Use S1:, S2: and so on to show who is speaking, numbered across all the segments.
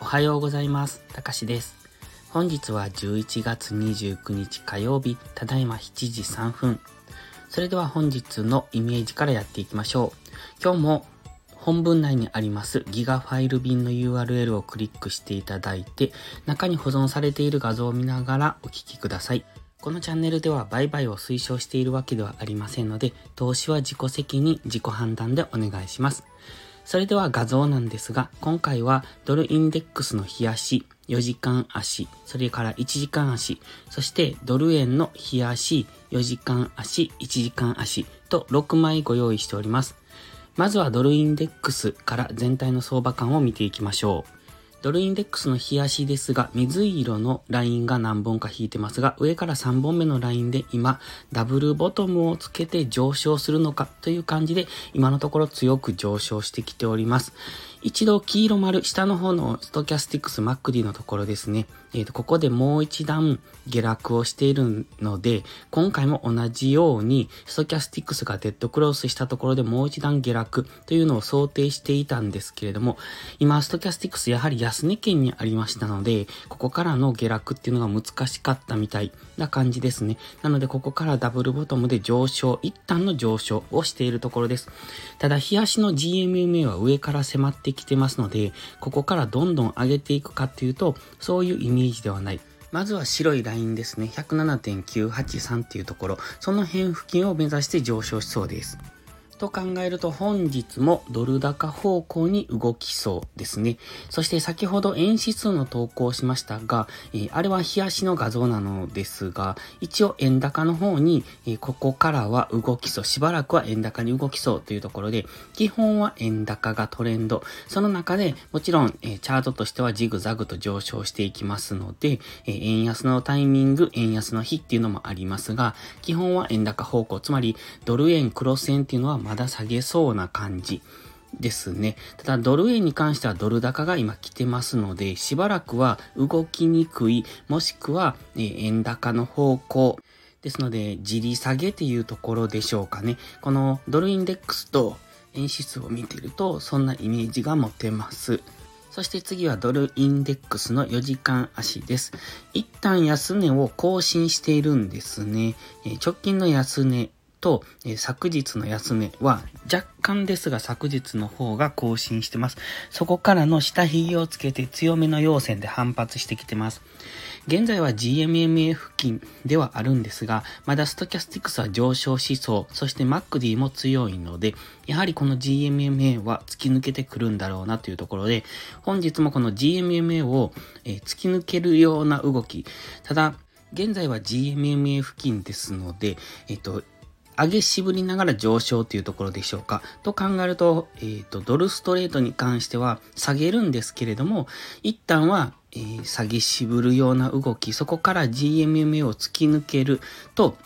S1: おはようございます。たかしです。本日は11月29日火曜日、ただいま7時3分。それでは本日のイメージからやっていきましょう。今日も本文内にありますギガファイル便の URL をクリックしていただいて、中に保存されている画像を見ながらお聞きください。このチャンネルでは売買を推奨しているわけではありませんので、投資は自己責任、自己判断でお願いします。それでは画像なんですが、今回はドルインデックスの冷やし、4時間足、それから1時間足、そしてドル円の冷やし、4時間足、1時間足と6枚ご用意しております。まずはドルインデックスから全体の相場感を見ていきましょう。ドルインデックスの冷やしですが、水色のラインが何本か引いてますが、上から3本目のラインで今、ダブルボトムをつけて上昇するのかという感じで、今のところ強く上昇してきております。一度黄色丸、下の方のストキャスティックス MACD のところですね。えっ、ー、と、ここでもう一段下落をしているので、今回も同じように、ストキャスティックスがデッドクロスしたところでもう一段下落というのを想定していたんですけれども、今、ストキャスティックスやはり安値圏にありましたので、ここからの下落っていうのが難しかったみたいな感じですね。なので、ここからダブルボトムで上昇、一旦の上昇をしているところです。ただ、日足の GMMA は上から迫ってきてますので、ここからどんどん上げていくかっていうと、そういう意味イメージではない。まずは白いラインですね。107.983っていうところ、その辺付近を目指して上昇しそうです。と考えると本日もドル高方向に動きそうですね。そして先ほど円指数の投稿しましたが、えー、あれは冷やしの画像なのですが、一応円高の方に、えー、ここからは動きそう、しばらくは円高に動きそうというところで、基本は円高がトレンド。その中でもちろん、えー、チャートとしてはジグザグと上昇していきますので、え円安のタイミング、円安の日っていうのもありますが、基本は円高方向、つまりドル円、クロス円っていうのはまだ下げそうな感じですね。ただドル円に関してはドル高が今来てますので、しばらくは動きにくい、もしくは、え円高の方向。ですので、じり下げっていうところでしょうかね。このドルインデックスと円指数を見てると、そんなイメージが持てます。そして次はドルインデックスの4時間足です。一旦安値を更新しているんですね。直近の安値と、えー、昨日の安値は若干ですが昨日の方が更新してます。そこからの下髭をつけて強めの陽線で反発してきてます。現在は GMMA 付近ではあるんですが、まだストキャスティクスは上昇しそう、そして MacD も強いので、やはりこの GMMA は突き抜けてくるんだろうなというところで、本日もこの GMMA を、えー、突き抜けるような動き。ただ、現在は GMMA 付近ですので、えっ、と、上げ渋りながら上昇というところでしょうか？と考えると、えっ、ー、と、ドルストレートに関しては下げるんですけれども、一旦は、えー、下げ渋るような動き、そこから GMMA を突き抜けると、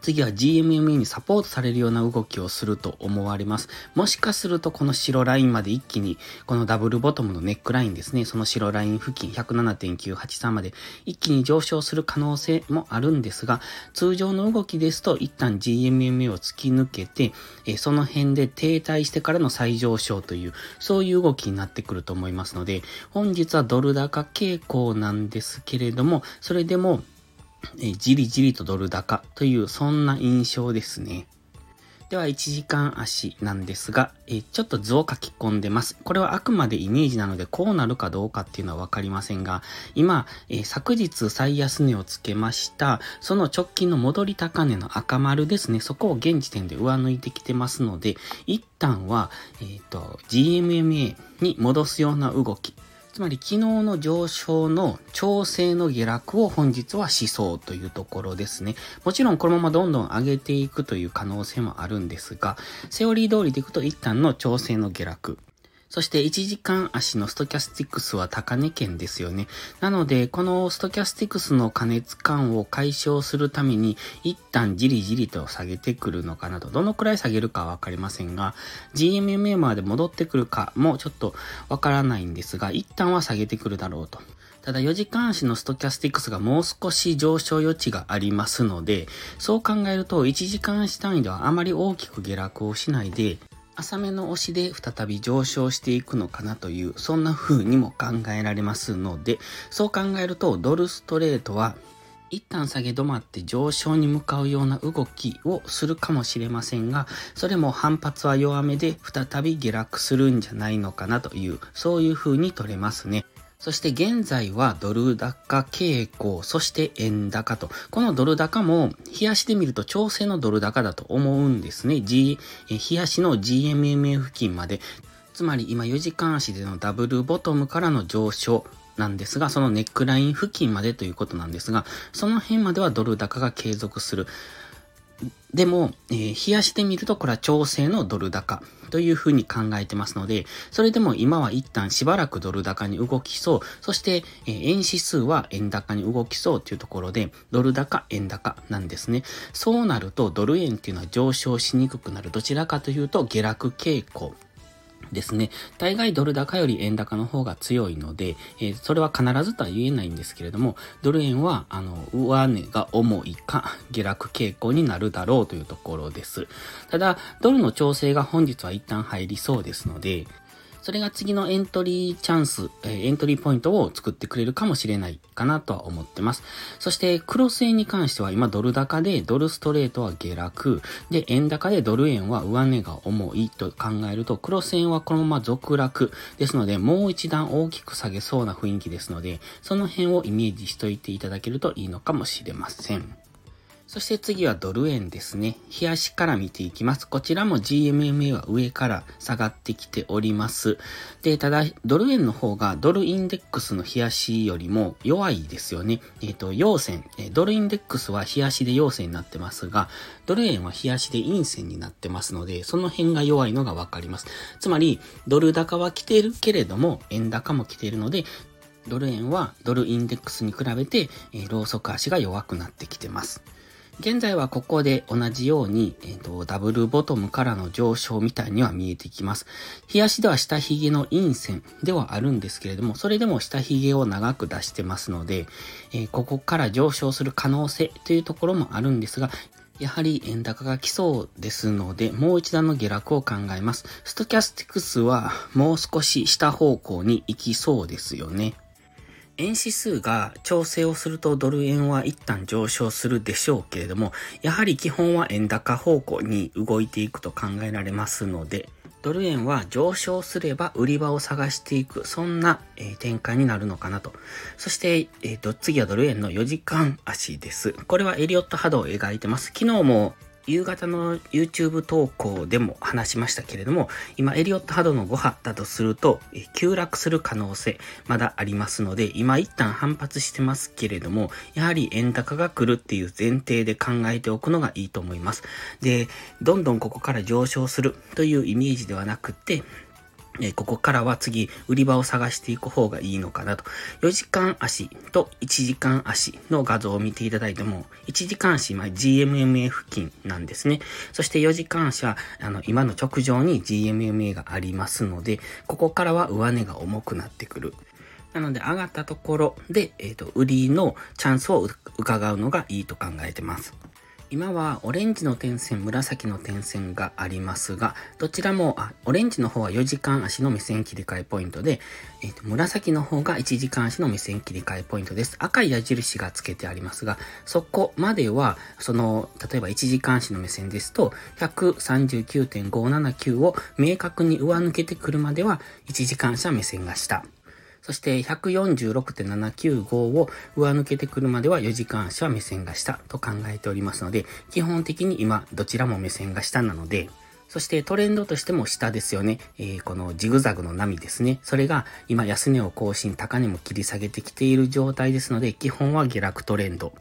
S1: 次は GMMA にサポートされるような動きをすると思われます。もしかするとこの白ラインまで一気に、このダブルボトムのネックラインですね、その白ライン付近107.983まで一気に上昇する可能性もあるんですが、通常の動きですと一旦 GMMA を突き抜けて、えその辺で停滞してからの再上昇という、そういう動きになってくると思いますので、本日はドル高傾向なんですけれども、それでもえじりじりとドル高というそんな印象ですね。では、1時間足なんですが、えちょっと図を書き込んでます。これはあくまでイメージなので、こうなるかどうかっていうのはわかりませんが、今、え昨日最安値をつけました、その直近の戻り高値の赤丸ですね、そこを現時点で上抜いてきてますので、一旦は、えっ、ー、と、GMMA に戻すような動き、つまり昨日の上昇の調整の下落を本日はしそうというところですね。もちろんこのままどんどん上げていくという可能性もあるんですが、セオリー通りでいくと一旦の調整の下落。そして1時間足のストキャスティクスは高値圏ですよね。なので、このストキャスティクスの加熱感を解消するために、一旦じりじりと下げてくるのかなと。どのくらい下げるかはわかりませんが、GMMA まで戻ってくるかもちょっとわからないんですが、一旦は下げてくるだろうと。ただ4時間足のストキャスティクスがもう少し上昇余地がありますので、そう考えると1時間足単位ではあまり大きく下落をしないで、浅めの押しで再び上昇していくのかなという、そんな風にも考えられますので、そう考えるとドルストレートは一旦下げ止まって上昇に向かうような動きをするかもしれませんが、それも反発は弱めで再び下落するんじゃないのかなという、そういう風に取れますね。そして現在はドル高傾向、そして円高と。このドル高も、冷やしで見ると調整のドル高だと思うんですね。G、冷やしの GMMA 付近まで。つまり今4時間足でのダブルボトムからの上昇なんですが、そのネックライン付近までということなんですが、その辺まではドル高が継続する。でも、えー、冷やしてみるとこれは調整のドル高というふうに考えてますので、それでも今は一旦しばらくドル高に動きそう、そして、えー、円指数は円高に動きそうというところで、ドル高、円高なんですね。そうなるとドル円っていうのは上昇しにくくなる。どちらかというと下落傾向。ですね。大概ドル高より円高の方が強いので、えー、それは必ずとは言えないんですけれども、ドル円は、あの、上値が重いか、下落傾向になるだろうというところです。ただ、ドルの調整が本日は一旦入りそうですので、それが次のエントリーチャンス、えー、エントリーポイントを作ってくれるかもしれないかなとは思ってます。そして、クロス円に関しては今ドル高でドルストレートは下落、で、円高でドル円は上値が重いと考えると、クロス円はこのまま続落ですので、もう一段大きく下げそうな雰囲気ですので、その辺をイメージしといていただけるといいのかもしれません。そして次はドル円ですね。冷やしから見ていきます。こちらも GMMA は上から下がってきております。で、ただ、ドル円の方がドルインデックスの冷やしよりも弱いですよね。えっ、ー、と、陽線。ドルインデックスは冷やしで陽線になってますが、ドル円は冷やしで陰線になってますので、その辺が弱いのがわかります。つまり、ドル高は来ているけれども、円高も来ているので、ドル円はドルインデックスに比べて、えー、ローソク足が弱くなってきてます。現在はここで同じように、えーと、ダブルボトムからの上昇みたいには見えてきます。冷やしでは下髭の陰線ではあるんですけれども、それでも下髭を長く出してますので、え、ここから上昇する可能性というところもあるんですが、やはり円高が来そうですので、もう一段の下落を考えます。ストキャスティクスはもう少し下方向に行きそうですよね。円指数が調整をするとドル円は一旦上昇するでしょうけれども、やはり基本は円高方向に動いていくと考えられますので、ドル円は上昇すれば売り場を探していく、そんな、え、展開になるのかなと。そして、えーと、次はドル円の4時間足です。これはエリオット波動を描いてます。昨日も夕方の YouTube 投稿でも話しましたけれども、今、エリオット波動の5波だとすると、急落する可能性、まだありますので、今一旦反発してますけれども、やはり円高が来るっていう前提で考えておくのがいいと思います。で、どんどんここから上昇するというイメージではなくて、えここからは次、売り場を探していく方がいいのかなと。4時間足と1時間足の画像を見ていただいても、1時間足、ま、GMMA 付近なんですね。そして4時間足は、あの、今の直上に GMMA がありますので、ここからは上値が重くなってくる。なので、上がったところで、えっ、ー、と、売りのチャンスを伺うのがいいと考えてます。今はオレンジの点線、紫の点線がありますが、どちらも、あ、オレンジの方は4時間足の目線切り替えポイントで、えーと、紫の方が1時間足の目線切り替えポイントです。赤い矢印がつけてありますが、そこまでは、その、例えば1時間足の目線ですと、139.579を明確に上抜けてくるまでは、1時間足は目線が下。そして146.795を上抜けてくるまでは4時間足は目線が下と考えておりますので、基本的に今どちらも目線が下なので、そしてトレンドとしても下ですよね。えー、このジグザグの波ですね。それが今安値を更新、高値も切り下げてきている状態ですので、基本は下落トレンド。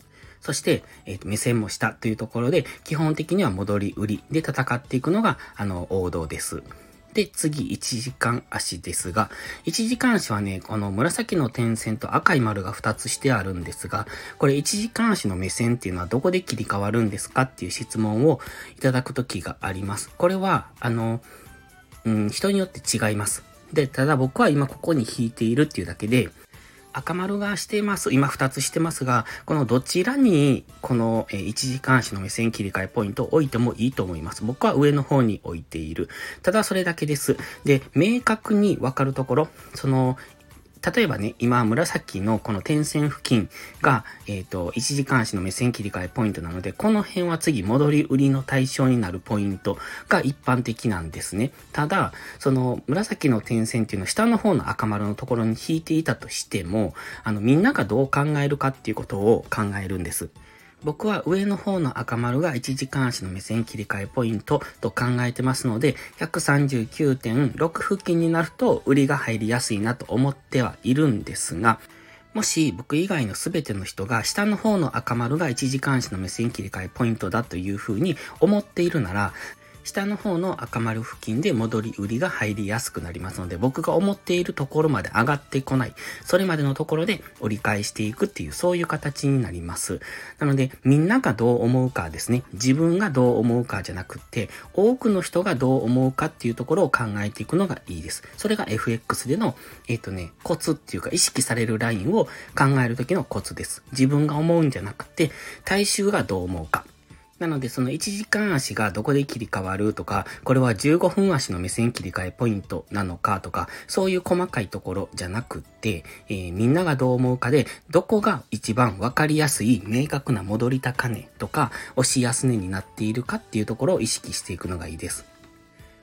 S1: そして、えー、目線も下というところで、基本的には戻り売りで戦っていくのが、あの、王道です。で、次、1時間足ですが、1時間足はね、この紫の点線と赤い丸が2つしてあるんですが、これ1時間足の目線っていうのはどこで切り替わるんですかっていう質問をいただくときがあります。これは、あの、うん、人によって違います。で、ただ僕は今ここに引いているっていうだけで、赤丸がしています。今2つしてますが、このどちらにこの1時間足の目線切り替えポイントを置いてもいいと思います。僕は上の方に置いている。ただそれだけです。で、明確にわかるところ、その例えばね、今、紫のこの点線付近が、えっ、ー、と、1時間足の目線切り替えポイントなので、この辺は次、戻り売りの対象になるポイントが一般的なんですね。ただ、その、紫の点線っていうのは下の方の赤丸のところに引いていたとしても、あの、みんながどう考えるかっていうことを考えるんです。僕は上の方の赤丸が1時間足の目線切り替えポイントと考えてますので、139.6付近になると売りが入りやすいなと思ってはいるんですが、もし僕以外の全ての人が下の方の赤丸が1時間足の目線切り替えポイントだというふうに思っているなら、下の方の赤丸付近で戻り売りが入りやすくなりますので、僕が思っているところまで上がってこない。それまでのところで折り返していくっていう、そういう形になります。なので、みんながどう思うかですね。自分がどう思うかじゃなくって、多くの人がどう思うかっていうところを考えていくのがいいです。それが FX での、えっ、ー、とね、コツっていうか意識されるラインを考えるときのコツです。自分が思うんじゃなくて、大衆がどう思うか。なので、その1時間足がどこで切り替わるとか、これは15分足の目線切り替えポイントなのかとか、そういう細かいところじゃなくって、えー、みんながどう思うかで、どこが一番わかりやすい明確な戻り高値とか、押し安値になっているかっていうところを意識していくのがいいです。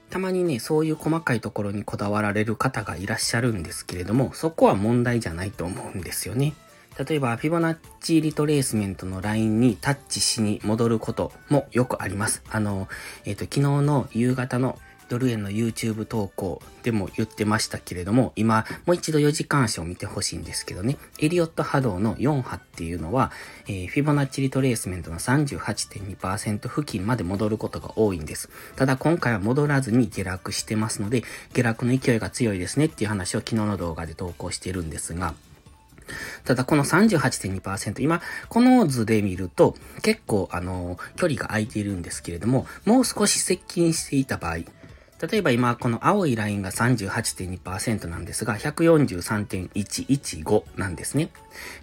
S1: たまにね、そういう細かいところにこだわられる方がいらっしゃるんですけれども、そこは問題じゃないと思うんですよね。例えば、フィボナッチリトレースメントのラインにタッチしに戻ることもよくあります。あの、えっ、ー、と、昨日の夕方のドル円の YouTube 投稿でも言ってましたけれども、今、もう一度4時間足を見てほしいんですけどね、エリオット波動の4波っていうのは、えー、フィボナッチリトレースメントの38.2%付近まで戻ることが多いんです。ただ今回は戻らずに下落してますので、下落の勢いが強いですねっていう話を昨日の動画で投稿しているんですが、ただこの38.2%、今、この図で見ると、結構、あの、距離が空いているんですけれども、もう少し接近していた場合、例えば今、この青いラインが38.2%なんですが、143.115なんですね。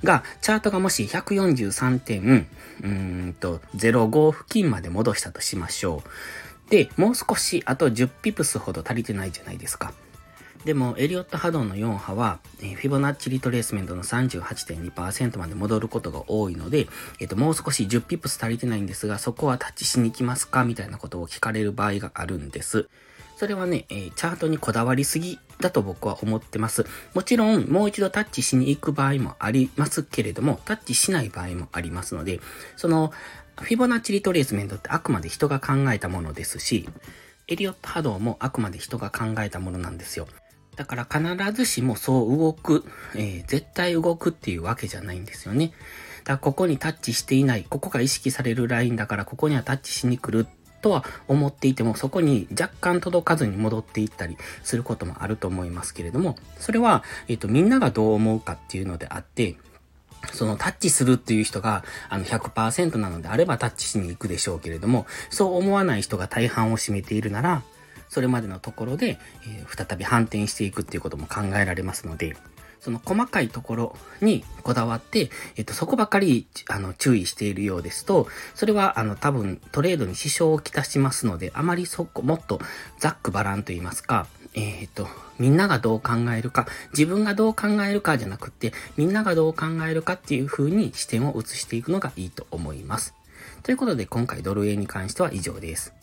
S1: が、チャートがもし143.05付近まで戻したとしましょう。で、もう少し、あと10ピプスほど足りてないじゃないですか。でも、エリオット波動の4波は、フィボナッチリトレースメントの38.2%まで戻ることが多いので、えっ、と、もう少し10ピップス足りてないんですが、そこはタッチしに行きますかみたいなことを聞かれる場合があるんです。それはね、えー、チャートにこだわりすぎだと僕は思ってます。もちろん、もう一度タッチしに行く場合もありますけれども、タッチしない場合もありますので、その、フィボナッチリトレースメントってあくまで人が考えたものですし、エリオット波動もあくまで人が考えたものなんですよ。だから必ずしもそう動く、えー、絶対動くっていうわけじゃないんですよね。だからここにタッチしていない、ここが意識されるラインだからここにはタッチしに来るとは思っていても、そこに若干届かずに戻っていったりすることもあると思いますけれども、それは、えっ、ー、と、みんながどう思うかっていうのであって、そのタッチするっていう人があの100%なのであればタッチしに行くでしょうけれども、そう思わない人が大半を占めているなら、それまでのところで、えー、再び反転していくっていうことも考えられますので、その細かいところにこだわって、えっと、そこばかり、あの、注意しているようですと、それは、あの、多分、トレードに支障をきたしますので、あまりそこ、もっと、ざっくばらんと言いますか、えっ、と、みんながどう考えるか、自分がどう考えるかじゃなくて、みんながどう考えるかっていう風に視点を移していくのがいいと思います。ということで、今回ドル円に関しては以上です。